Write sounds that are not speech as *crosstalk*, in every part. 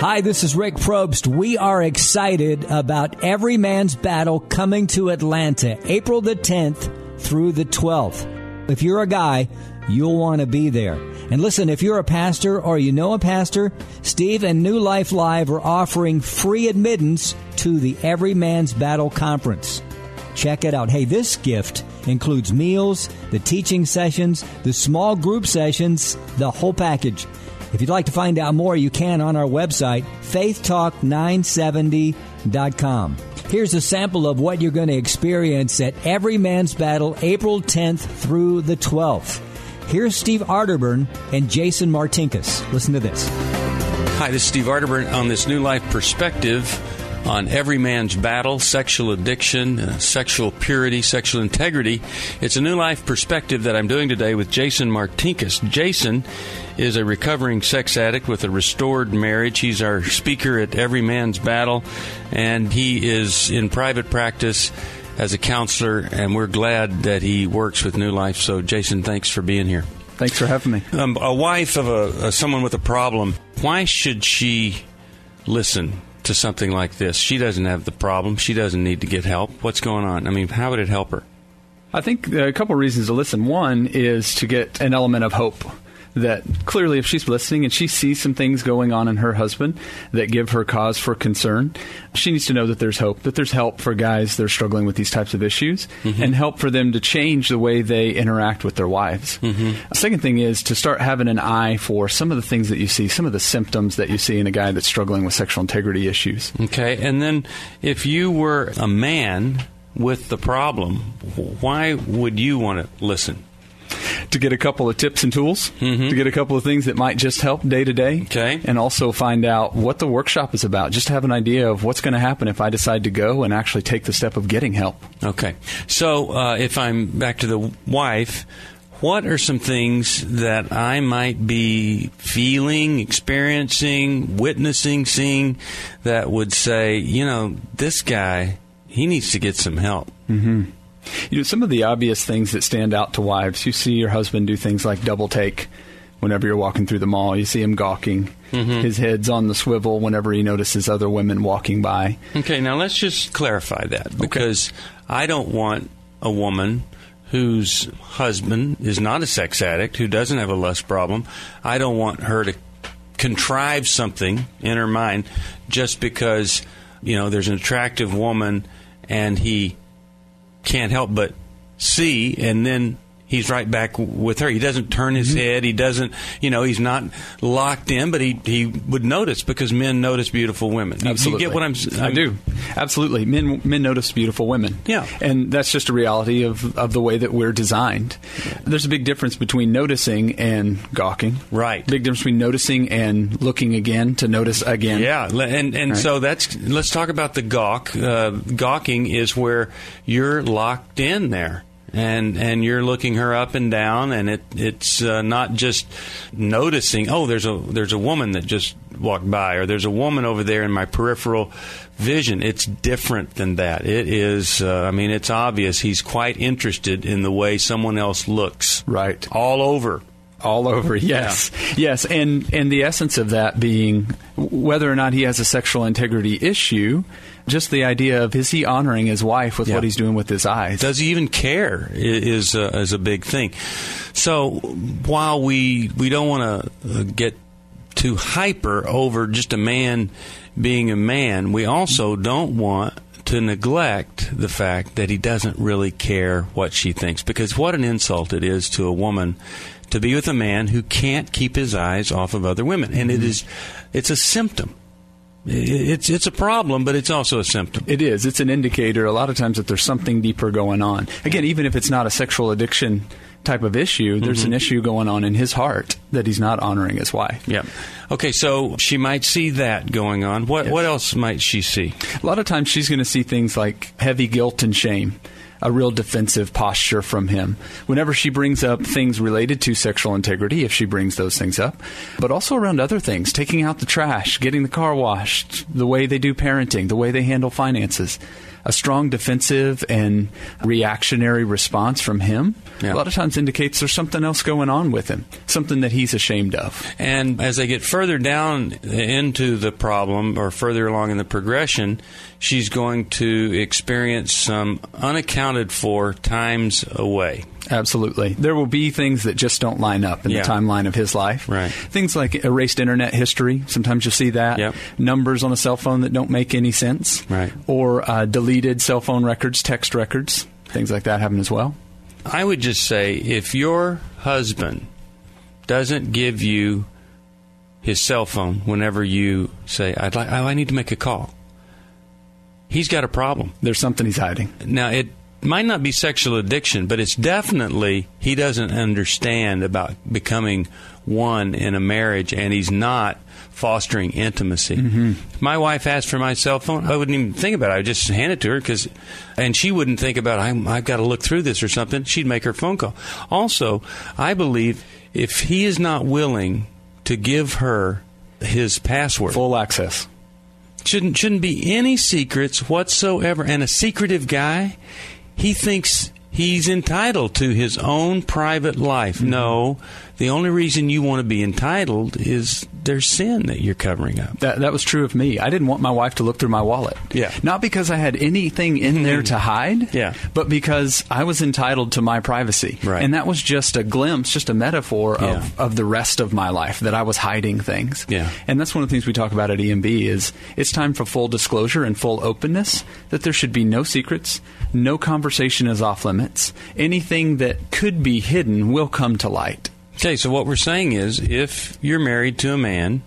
Hi, this is Rick Probst. We are excited about Every Man's Battle coming to Atlanta, April the 10th through the 12th. If you're a guy, you'll want to be there. And listen, if you're a pastor or you know a pastor, Steve and New Life Live are offering free admittance to the Every Man's Battle Conference. Check it out. Hey, this gift includes meals, the teaching sessions, the small group sessions, the whole package. If you'd like to find out more, you can on our website, faithtalk970.com. Here's a sample of what you're going to experience at Every Man's Battle, April 10th through the 12th. Here's Steve Arterburn and Jason Martinkus. Listen to this. Hi, this is Steve Arterburn on this New Life Perspective on every man's battle, sexual addiction, uh, sexual purity, sexual integrity. It's a new life perspective that I'm doing today with Jason Martinkus. Jason is a recovering sex addict with a restored marriage. He's our speaker at Every Man's Battle, and he is in private practice as a counselor, and we're glad that he works with New Life. So, Jason, thanks for being here. Thanks for having me. Um, a wife of a, a someone with a problem. Why should she listen to something like this? She doesn't have the problem. She doesn't need to get help. What's going on? I mean, how would it help her? I think a couple of reasons to listen. One is to get an element of hope that clearly if she's listening and she sees some things going on in her husband that give her cause for concern, she needs to know that there's hope, that there's help for guys that are struggling with these types of issues mm-hmm. and help for them to change the way they interact with their wives. Mm-hmm. Second thing is to start having an eye for some of the things that you see, some of the symptoms that you see in a guy that's struggling with sexual integrity issues. Okay, and then if you were a man with the problem, why would you want to listen? To get a couple of tips and tools, mm-hmm. to get a couple of things that might just help day to day. Okay. And also find out what the workshop is about. Just to have an idea of what's going to happen if I decide to go and actually take the step of getting help. Okay. So uh, if I'm back to the wife, what are some things that I might be feeling, experiencing, witnessing, seeing that would say, you know, this guy, he needs to get some help? Mm-hmm. You know, some of the obvious things that stand out to wives, you see your husband do things like double take whenever you're walking through the mall. You see him gawking. Mm-hmm. His head's on the swivel whenever he notices other women walking by. Okay, now let's just clarify that because okay. I don't want a woman whose husband is not a sex addict, who doesn't have a lust problem. I don't want her to contrive something in her mind just because, you know, there's an attractive woman and he can't help but see and then he's right back with her. He doesn't turn his mm-hmm. head. He doesn't, you know, he's not locked in, but he, he would notice because men notice beautiful women. Absolutely. You get what I'm saying? I do. Absolutely. Men, men notice beautiful women. Yeah. And that's just a reality of, of the way that we're designed. There's a big difference between noticing and gawking. Right. Big difference between noticing and looking again to notice again. Yeah. And, and right. so that's, let's talk about the gawk. Uh, gawking is where you're locked in there and and you're looking her up and down, and it it's uh, not just noticing. Oh, there's a there's a woman that just walked by, or there's a woman over there in my peripheral vision. It's different than that. It is. Uh, I mean, it's obvious he's quite interested in the way someone else looks. Right. All over all over *laughs* yes yeah. yes and and the essence of that being whether or not he has a sexual integrity issue just the idea of is he honoring his wife with yeah. what he's doing with his eyes? Does he even care? Is uh, is a big thing. So while we we don't want to uh, get too hyper over just a man being a man, we also don't want to neglect the fact that he doesn't really care what she thinks because what an insult it is to a woman to be with a man who can't keep his eyes off of other women and it mm-hmm. is it's a symptom it's it's a problem, but it's also a symptom. It is. It's an indicator a lot of times that there's something deeper going on. Again, even if it's not a sexual addiction type of issue, there's mm-hmm. an issue going on in his heart that he's not honoring his wife. Yeah. Okay, so she might see that going on. What yes. what else might she see? A lot of times she's going to see things like heavy guilt and shame a real defensive posture from him. Whenever she brings up things related to sexual integrity, if she brings those things up, but also around other things, taking out the trash, getting the car washed, the way they do parenting, the way they handle finances. A strong defensive and reactionary response from him, Yeah. a lot of times indicates there's something else going on with him, something that he's ashamed of. And as they get further down into the problem or further along in the progression, she's going to experience some unaccounted for times away. Absolutely. There will be things that just don't line up in Yeah. the timeline of his life. Right. Things like erased internet history. Sometimes you'll see that. Yep. Numbers on a cell phone that don't make any sense. Right. Or uh, deleted cell phone records, text records. Things like that happen as well. I would just say if your husband doesn't give you his cell phone whenever you say, I'd like, oh, I need to make a call, he's got a problem. There's something he's hiding. Now, it might not be sexual addiction, but it's definitely he doesn't understand about becoming one in a marriage, and he's not fostering intimacy. If my wife asked for my cell phone, I wouldn't even think about it. I would just hand it to her because, and she wouldn't think about I'm, I've got to look through this or something. She'd make her phone call. Also, I believe if he is not willing to give her his password, Full access. shouldn't shouldn't be any secrets whatsoever. And a secretive guy, he thinks he's entitled to his own private life. Mm-hmm. No, the only reason you want to be entitled is there's sin that you're covering up. That, that was true of me. I didn't want my wife to look through my wallet. Yeah. Not because I had anything in hmm. there to hide. Yeah. But because I was entitled to my privacy. Right. And that was just a glimpse, just a metaphor Yeah. of, of the rest of my life that I was hiding things. Yeah. And that's one of the things we talk about at EMB is it's time for full disclosure and full openness. That there should be no secrets, no conversation is off limits. Anything that could be hidden will come to light. Okay, so what we're saying is if you're married to a man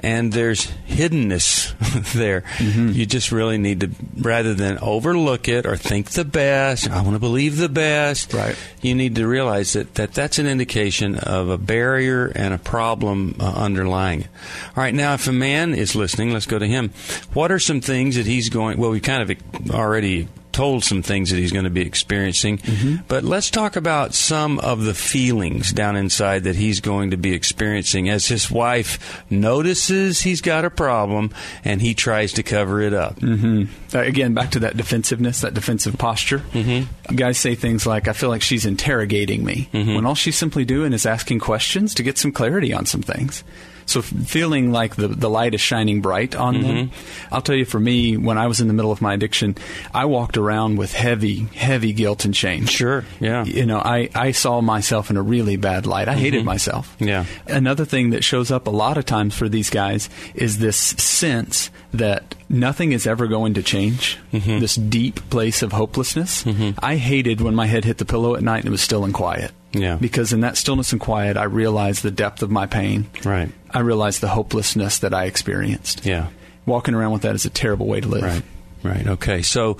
and there's hiddenness *laughs* there, Mm-hmm. you just really need to, rather than overlook it or think the best, I want to believe the best, Right. you need to realize that, that that's an indication of a barrier and a problem uh, underlying it. All right, now if a man is listening, let's go to him. What are some things that he's going, well, we kind of already told some things that he's going to be experiencing. But let's talk about some of the feelings down inside that he's going to be experiencing as his wife notices he's got a problem and he tries to cover it up. Uh, again, back to that defensiveness, that defensive posture. Mm-hmm. Guys say things like, I feel like she's interrogating me, when all she's simply doing is asking questions to get some clarity on some things. So feeling like the, the light is shining bright on them. Mm-hmm. I'll tell you, for me, when I was in the middle of my addiction, I walked around with heavy, heavy guilt and shame. Sure, yeah. You know, I, I saw myself in a really bad light. I hated mm-hmm. myself. Yeah. Another thing that shows up a lot of times for these guys is this sense that nothing is ever going to change. Mm-hmm. This deep place of hopelessness. Mm-hmm. I hated when my head hit the pillow at night and it was still and quiet. Yeah. Because in that stillness and quiet, I realized the depth of my pain. Right. I realized the hopelessness that I experienced. Yeah. Walking around with that is a terrible way to live. Right. Right. Okay. So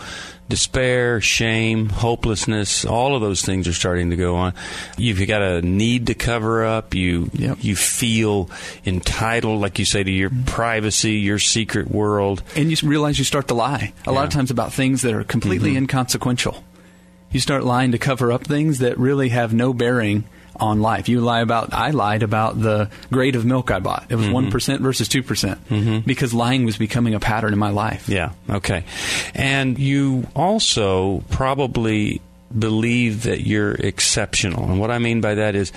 despair, shame, hopelessness, all of those things are starting to go on. You've got a need to cover up. You Yep. you feel entitled, like you say, to your privacy, your secret world. And you realize you start to lie. A lot of Mm-hmm. times about things that are completely inconsequential. You start lying to cover up things that really have no bearing on life. You lie about, I lied about the grade of milk I bought. It was Mm-hmm. one versus 2% because lying was becoming a pattern in my life. Yeah. Okay. And you also probably believe that you're exceptional. And what I mean by that is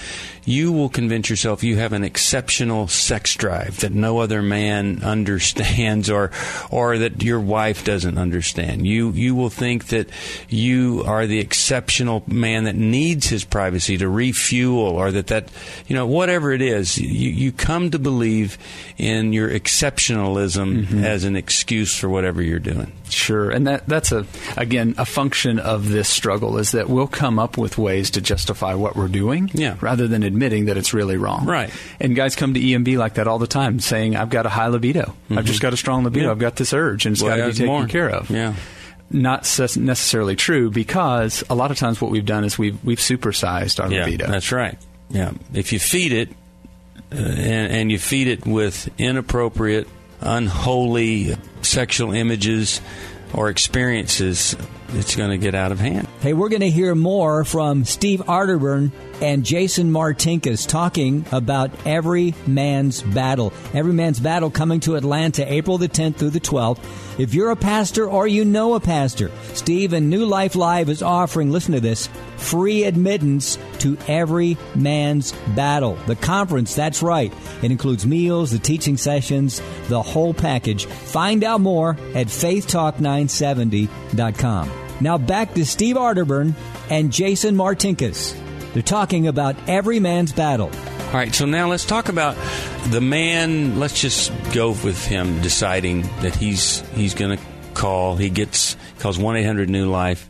you will convince yourself you have an exceptional sex drive that no other man *laughs* understands or or that your wife doesn't understand. You you will think that you are the exceptional man that needs his privacy to refuel or that that you know whatever it is you you come to believe in your exceptionalism mm-hmm. as an excuse for whatever you're doing. Sure, and that that's a again a function of this struggle is that we'll come up with ways to justify what we're doing, Yeah. rather than admitting that it's really wrong. Right. And guys come to EMB like that all the time, saying, "I've got a high libido. I've just got a strong libido. Mm-hmm. Yeah. I've got this urge, and it's Well, got to be taken more. care of." Yeah. Not necessarily true because a lot of times what we've done is we've we've supersized our Yeah, libido. that's right. Yeah, if you feed it, uh, and, and you feed it with inappropriate, unholy sexual images or experiences, it's going to get out of hand. Hey, we're going to hear more from Steve Arterburn and Jason Martinkus talking about Every Man's Battle. Every Man's Battle coming to Atlanta April the 10th through the 12th. If you're a pastor or you know a pastor, Steve and New Life Live is offering, listen to this, free admittance to Every Man's Battle. The conference, that's right. It includes meals, the teaching sessions, the whole package. Find out more at faithtalk970.com. Now back to Steve Arterburn and Jason Martinkus. They're talking about every man's battle. All right, so now let's talk about the man. Let's just go with him deciding that he's he's going to call. He gets calls one eight hundred New Life,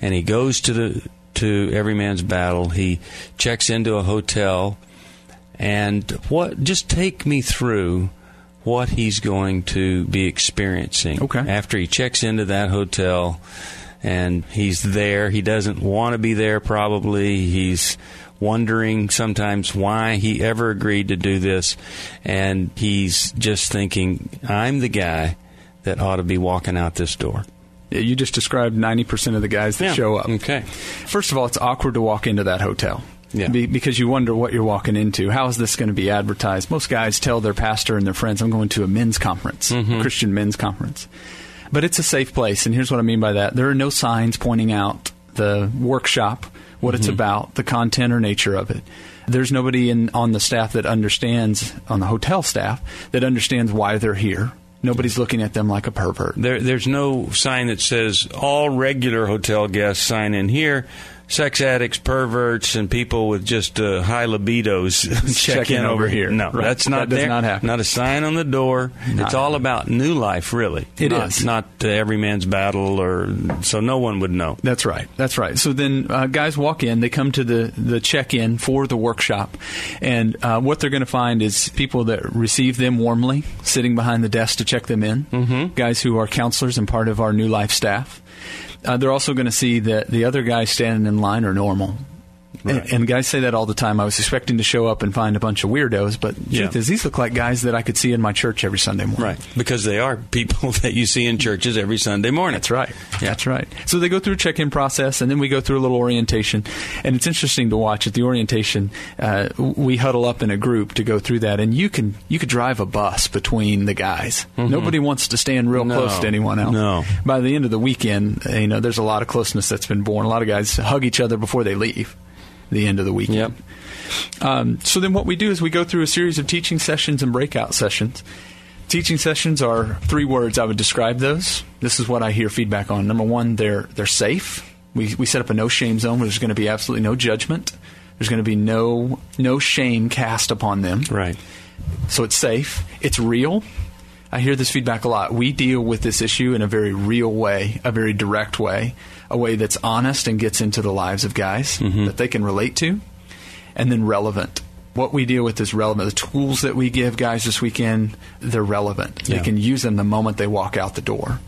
and he goes to the to every man's battle. He checks into a hotel, and what? Just take me through what he's going to be experiencing. Okay. After he checks into that hotel and he's there. He doesn't want to be there, probably. He's wondering sometimes why he ever agreed to do this. And he's just thinking, I'm the guy that ought to be walking out this door. You just described 90% of the guys that Yeah. show up. Okay. First of all, it's awkward to walk into that hotel. Yeah. Be- because you wonder what you're walking into. How is this going to be advertised? Most guys tell their pastor and their friends, I'm going to a men's conference, Mm-hmm. Christian men's conference. But it's a safe place. And here's what I mean by that there are no signs pointing out the workshop, what it's Mm-hmm. about, the content or nature of it. There's nobody in, on the staff that understands, on the hotel staff, that understands why they're here. Nobody's looking at them like a pervert. There, there's no sign that says all regular hotel guests sign in here. Sex addicts, perverts, and people with just uh, high libidos *laughs* check, in in over here. No, Right. that's not That does there. not happen. Not a sign on the door. Not it's all about new life, really. It not, is. not uh, every man's battle, or so no one would know. That's right. That's right. So then uh, guys walk in, they come to the, the check in for the workshop, and uh, what they're going to find is people that receive them warmly, sitting behind the desk to check them in, mm-hmm. guys who are counselors and part of our new life staff. Uh, they're also going to see that the other guys standing in line are normal. And, and guys say that all the time. I was expecting to show up and find a bunch of weirdos, but the Yeah. truth is, these look like guys that I could see in my church every Sunday morning. Right, because they are people *laughs* that you see in churches every Sunday morning. That's right. That's right. So they go through a check-in process, and then we go through a little orientation. And it's interesting to watch at the orientation. Uh, we huddle up in a group to go through that, and you can you could drive a bus between the guys. Nobody wants to stand real Mm-hmm. No. close to anyone else. No. By the end of the weekend, you know, there's a lot of closeness that's been born. A lot of guys hug each other before they leave. The end of the weekend. Yep. Um, so then what we do is we go through a series of teaching sessions and breakout sessions. Teaching sessions are three words I would describe those. This is what I hear feedback on. Number one, they're they're safe. We we set up a no shame zone where there's going to be absolutely no judgment. There's going to be no no shame cast upon them. Right. So it's safe. It's real. I hear this feedback a lot. We deal with this issue in a very real way, a very direct way, a way that's honest and gets into the lives of guys that they can relate to, and then relevant. What we deal with is relevant. The tools that we give guys this weekend, they're relevant. Yeah. They can use them the moment they walk out the door.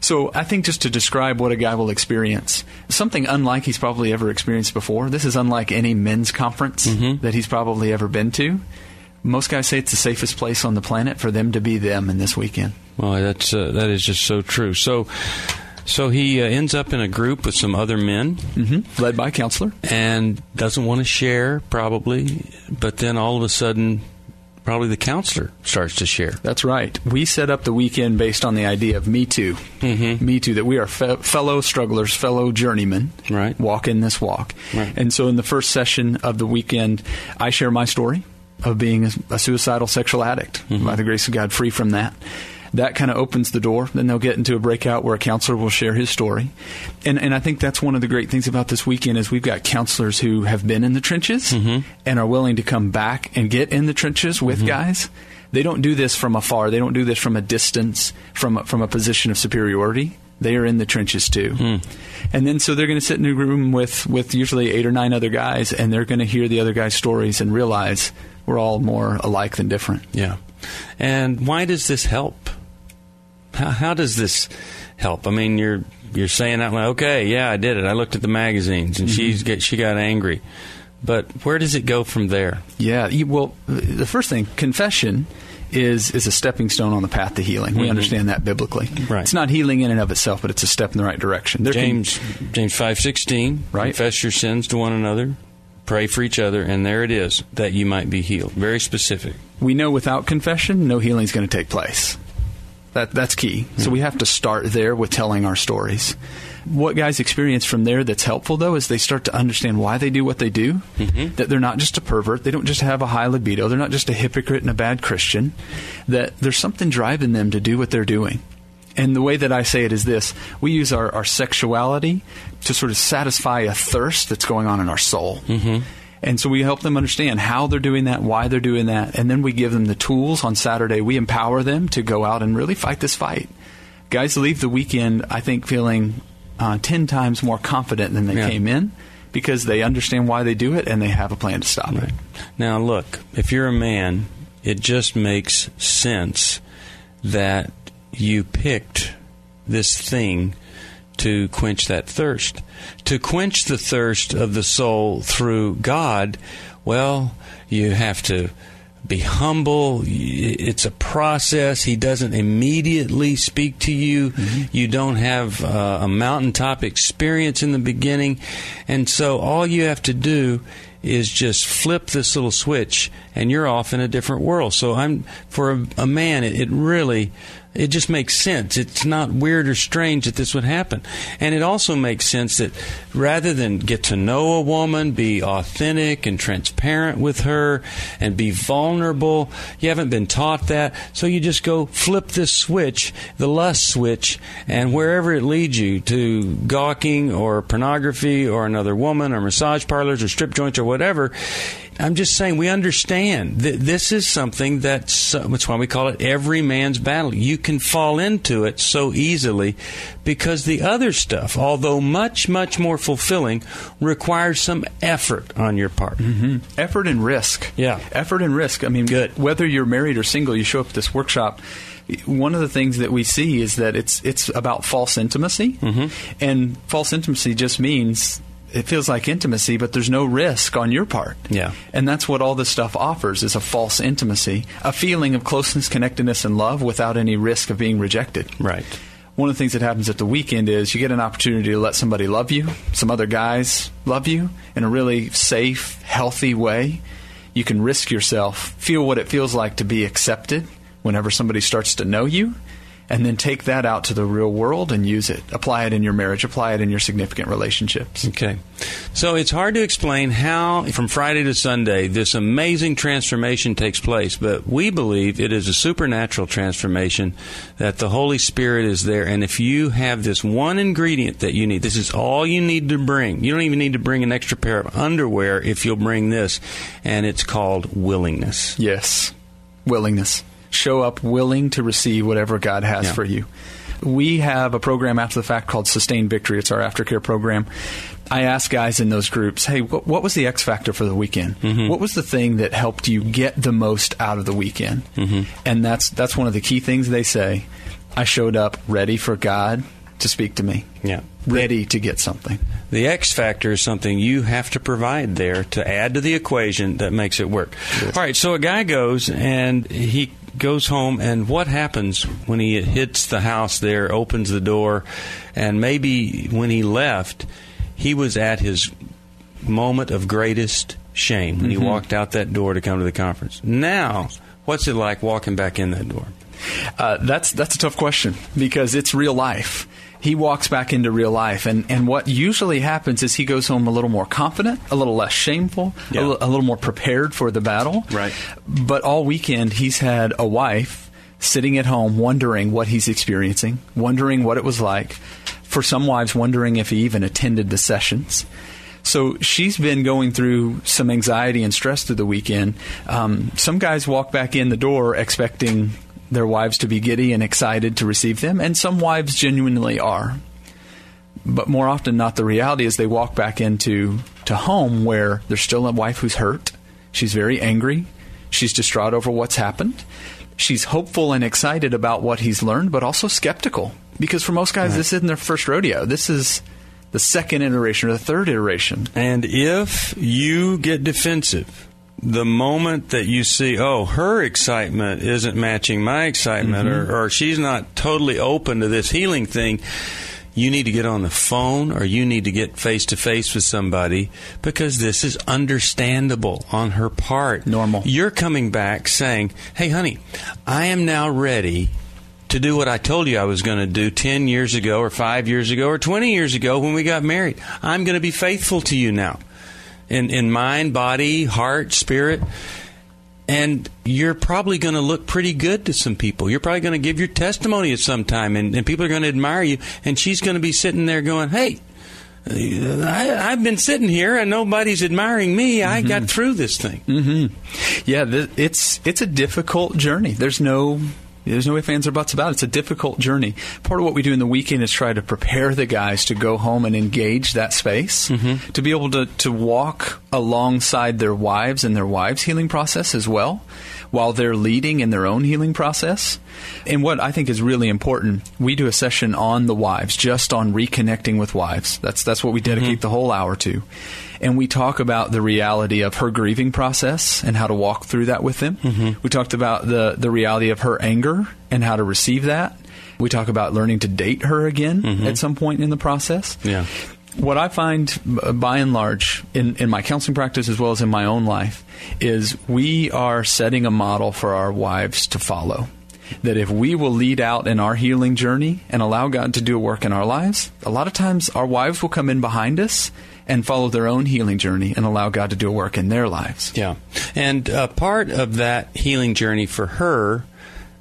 So I think just to describe what a guy will experience, something unlike he's probably ever experienced before. This is unlike any men's conference that he's probably ever been to. Most guys say it's the safest place on the planet for them to be them in this weekend. Well, that's uh, that is just so true. So, so he uh, ends up in a group with some other men Mm-hmm. Led by a counselor. and doesn't want to share, probably. But then all of a sudden, probably the counselor starts to share. That's right. We set up the weekend based on the idea of Me Too. Mm-hmm. Me Too, that we are fe- fellow strugglers, fellow journeymen, Right. walking this walk. Right. And so in the first session of the weekend, I share my story of being a, a suicidal sexual addict. By the grace of God, free from that. That kind of opens the door. Then they'll get into a breakout where a counselor will share his story. And, and I think that's one of the great things about this weekend is we've got counselors who have been in the trenches mm-hmm. and are willing to come back and get in the trenches with mm-hmm. guys. They don't do this from afar. They don't do this from a distance, from a, from a position of superiority. They are in the trenches too. Hmm. And then so they're going to sit in a room with, with usually eight or nine other guys, and they're going to hear the other guys' stories and realize we're all more alike than different. Yeah. And why does this help? How, how does this help? I mean, you're you're saying out loud, okay, yeah, I did it. I looked at the magazines, and she's mm-hmm. get, she got angry. But where does it go from there? Yeah. You, well, the first thing, confession is is a stepping stone on the path to healing. We mm-hmm. understand that biblically. Right. It's not healing in and of itself, but it's a step in the right direction. There can- James James five sixteen. Right. Confess your sins to one another. pray for each other, and there it is, that you might be healed. Very specific. We know without confession, no healing is going to take place. That, that's key. So we have to start there with telling our stories. What guys experience from there that's helpful, though, is they start to understand why they do what they do. That they're not just a pervert. They don't just have a high libido. They're not just a hypocrite and a bad Christian. That there's something driving them to do what they're doing. And the way that I say it is this we use our, our sexuality to sort of satisfy a thirst that's going on in our soul. Mm-hmm. And so we help them understand how they're doing that, why they're doing that, and then we give them the tools on Saturday. We empower them to go out and really fight this fight. Guys leave the weekend, I think, feeling uh, 10 times more confident than they Yeah. came in because they understand why they do it and they have a plan to stop it. Now, look, if you're a man, it just makes sense that you picked this thing to quench that thirst. To quench the thirst of the soul through God, well, you have to be humble. It's a process. He doesn't immediately speak to you. You don't have uh, a mountaintop experience in the beginning. And so all you have to do is just flip this little switch and you're off in a different world. So I'm for a, a man it, it really it just makes sense. It's not weird or strange that this would happen. And it also makes sense that rather than get to know a woman, be authentic and transparent with her and be vulnerable, you haven't been taught that. So you just go flip this switch, the lust switch, and wherever it leads you to gawking or pornography or another woman or massage parlors or strip joints or whatever, I'm just saying we understand that this is something that's that's why we call it every man's battle. You can fall into it so easily because the other stuff, although much much more fulfilling, requires some effort on your part. Effort and risk. Yeah. Effort and risk. I mean, Good. whether you're married or single, you show up at this workshop. One of the things that we see is that it's it's about false intimacy, Mm-hmm. and false intimacy just means it feels like intimacy, but there's no risk on your part. Yeah. and that's what all this stuff offers: is a false intimacy, a feeling of closeness, connectedness, and love without any risk of being rejected. Right. One of the things that happens at the weekend is you get an opportunity to let somebody love you, some other guys love you in a really safe, healthy way. You can risk yourself, feel what it feels like to be accepted whenever somebody starts to know you, and then take that out to the real world and use it. Apply it in your marriage, apply it in your significant relationships. Okay. So it's hard to explain how, from Friday to Sunday, this amazing transformation takes place, but we believe it is a supernatural transformation that the Holy Spirit is there. And if you have this one ingredient that you need, this is all you need to bring. You don't even need to bring an extra pair of underwear if you'll bring this, and it's called willingness. Yes. Willingness. Show up willing to receive whatever God has Yeah. for you. We have a program after the fact called Sustained Victory. It's our aftercare program. I ask guys in those groups, hey, what, what was the X factor for the weekend? Mm-hmm. What was the thing that helped you get the most out of the weekend? Mm-hmm. And that's that's one of the key things they say. I showed up ready for God to speak to me. Yeah. Ready to get something. The X factor is something you have to provide there to add to the equation that makes it work. All right, so a guy goes and he goes home, and what happens when he hits the house there, opens the door, and maybe when he left, he was at his moment of greatest shame when he walked out that door to come to the conference. Now, what's it like walking back in that door? Uh, that's that's a tough question because it's real life. He walks back into real life, and, and what usually happens is he goes home a little more confident, a little less shameful, a, Yeah. li- a little more prepared for the battle. Right. But all weekend, he's had a wife sitting at home wondering what he's experiencing, wondering what it was like. For some wives, wondering if he even attended the sessions. So she's been going through some anxiety and stress through the weekend. Um, some guys walk back in the door expecting their wives to be giddy and excited to receive them, and some wives genuinely are. But more often not, the reality is they walk back into to home where there's still a wife who's hurt. She's very angry. She's distraught over what's happened. She's hopeful and excited about what he's learned, but also skeptical because for most guys, this isn't their first rodeo. This is the second iteration or the third iteration. And if you get defensive, the moment that you see, oh, her excitement isn't matching my excitement, or, mm-hmm. or she's not totally open to this healing thing, you need to get on the phone or you need to get face to face with somebody because this is understandable on her part. Normal. You're coming back saying, Hey, honey, I am now ready to do what I told you I was going to do 10 years ago or 5 years ago or 20 years ago when we got married. I'm going to be faithful to you now in, in mind, body, heart, spirit. And you're probably going to look pretty good to some people. You're probably going to give your testimony at some time, and, and people are going to admire you. And she's going to be sitting there going, Hey, I, have been sitting here and nobody's admiring me. Mm-hmm. I got through this thing. Mm-hmm. Yeah, th- it's it's a difficult journey. There's no there's no ifs, ands, or buts about it. It's a difficult journey. Part of what we do in the weekend is try to prepare the guys to go home and engage that space, mm-hmm. to be able to, to walk alongside their wives and their wives' healing process as well, while they're leading in their own healing process. And what I think is really important, we do a session on the wives, just on reconnecting with wives. That's that's what we dedicate mm-hmm. the whole hour to and we talk about the reality of her grieving process and how to walk through that with them. Mm-hmm. We talked about the the reality of her anger and how to receive that. We talk about learning to date her again mm-hmm. at some point in the process. Yeah. What I find, by and large, in, in my counseling practice as well as in my own life, is we are setting a model for our wives to follow that if we will lead out in our healing journey and allow God to do a work in our lives, a lot of times our wives will come in behind us and follow their own healing journey and allow God to do a work in their lives. Yeah. And uh, part of that healing journey for her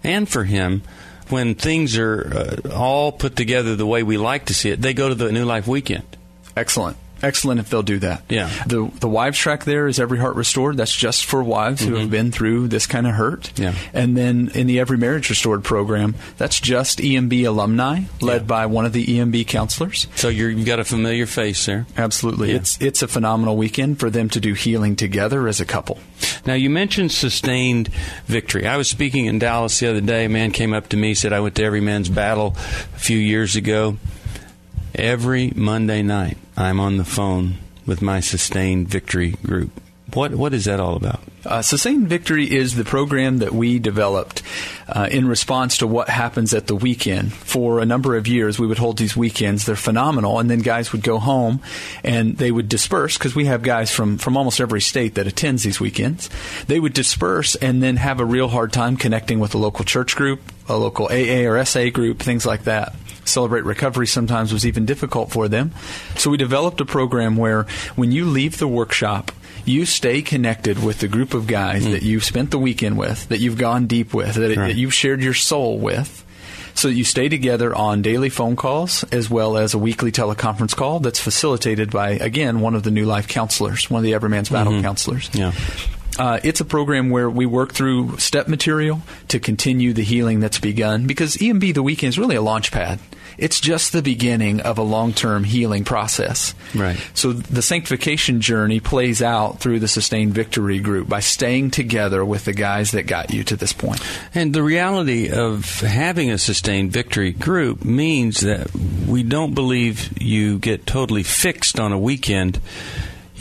and for him, when things are uh, all put together the way we like to see it, they go to the New Life Weekend. Excellent excellent if they'll do that. Yeah. The the wives track there is Every Heart Restored. That's just for wives mm-hmm. who have been through this kind of hurt. Yeah. And then in the Every Marriage Restored program, that's just EMB alumni led yeah. by one of the EMB counselors. So you have got a familiar face there. Absolutely. Yeah. It's it's a phenomenal weekend for them to do healing together as a couple. Now you mentioned sustained victory. I was speaking in Dallas the other day. A man came up to me said I went to Every Man's Battle a few years ago. Every Monday night, I'm on the phone with my Sustained Victory group. What what is that all about? Uh, Sustained Victory is the program that we developed uh, in response to what happens at the weekend. For a number of years, we would hold these weekends. They're phenomenal, and then guys would go home and they would disperse because we have guys from from almost every state that attends these weekends. They would disperse and then have a real hard time connecting with a local church group, a local AA or SA group, things like that. Celebrate Recovery sometimes was even difficult for them. So we developed a program where when you leave the workshop, you stay connected with the group of guys mm. that you've spent the weekend with, that you've gone deep with, that, right. that you've shared your soul with so that you stay together on daily phone calls as well as a weekly teleconference call that's facilitated by, again, one of the New Life counselors, one of the Every Man's Battle mm-hmm. counselors. Yeah. Uh, it's a program where we work through step material to continue the healing that's begun because EMB the weekend is really a launch pad. It's just the beginning of a long term healing process. Right. So the sanctification journey plays out through the sustained victory group by staying together with the guys that got you to this point. And the reality of having a sustained victory group means that we don't believe you get totally fixed on a weekend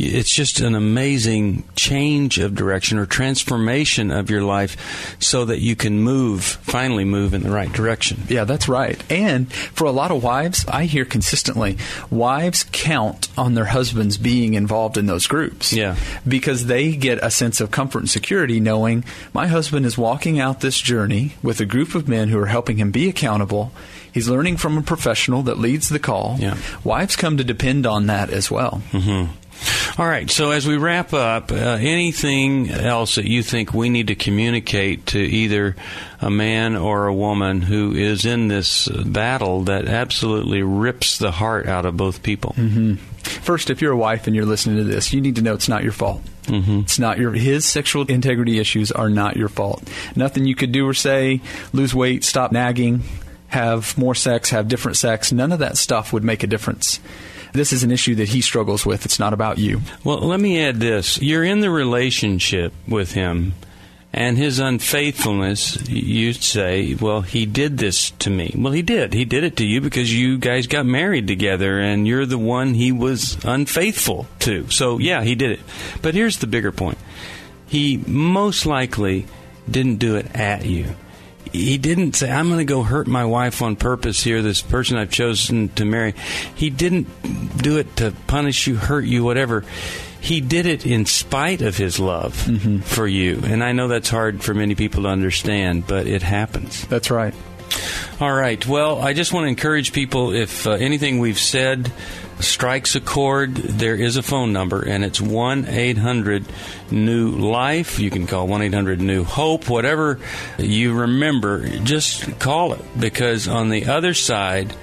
it's just an amazing change of direction or transformation of your life so that you can move, finally move in the right direction. Yeah, that's right. And for a lot of wives, I hear consistently, wives count on their husbands being involved in those groups. Yeah. Because they get a sense of comfort and security knowing my husband is walking out this journey with a group of men who are helping him be accountable. He's learning from a professional that leads the call. Yeah. Wives come to depend on that as well. Mm-hmm. All right. So as we wrap up, uh, anything else that you think we need to communicate to either a man or a woman who is in this battle that absolutely rips the heart out of both people? Mm-hmm. First, if you're a wife and you're listening to this, you need to know it's not your fault. Mm-hmm. It's not your his sexual integrity issues are not your fault. Nothing you could do or say, lose weight, stop nagging, have more sex, have different sex. None of that stuff would make a difference this is an issue that he struggles with. It's not about you. Well, let me add this. You're in the relationship with him, and his unfaithfulness, you say, well, he did this to me. Well, he did. He did it to you because you guys got married together, and you're the one he was unfaithful to. So, yeah, he did it. But here's the bigger point he most likely didn't do it at you he didn't say, I'm going to go hurt my wife on purpose here, this person I've chosen to marry. He didn't do it to punish you, hurt you, whatever. He did it in spite of his love mm-hmm. for you. And I know that's hard for many people to understand, but it happens. That's right. All right. Well, I just want to encourage people if uh, anything we've said strikes a chord, there is a phone number, and it's 1 800 New Life. You can call 1 800 New Hope, whatever you remember, just call it because on the other side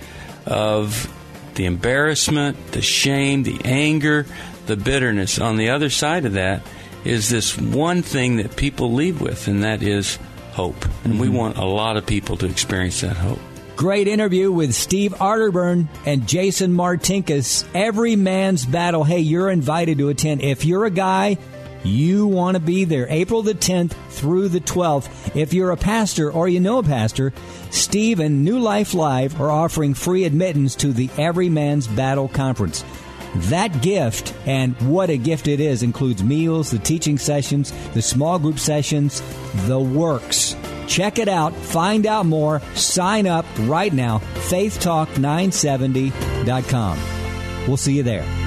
of the embarrassment, the shame, the anger, the bitterness, on the other side of that is this one thing that people leave with, and that is hope. And mm-hmm. we want a lot of people to experience that hope. Great interview with Steve Arterburn and Jason Martinkus. Every man's battle. Hey, you're invited to attend. If you're a guy, you want to be there. April the 10th through the 12th. If you're a pastor or you know a pastor, Steve and New Life Live are offering free admittance to the Every Man's Battle Conference. That gift, and what a gift it is, includes meals, the teaching sessions, the small group sessions, the works. Check it out. Find out more. Sign up right now. FaithTalk970.com. We'll see you there.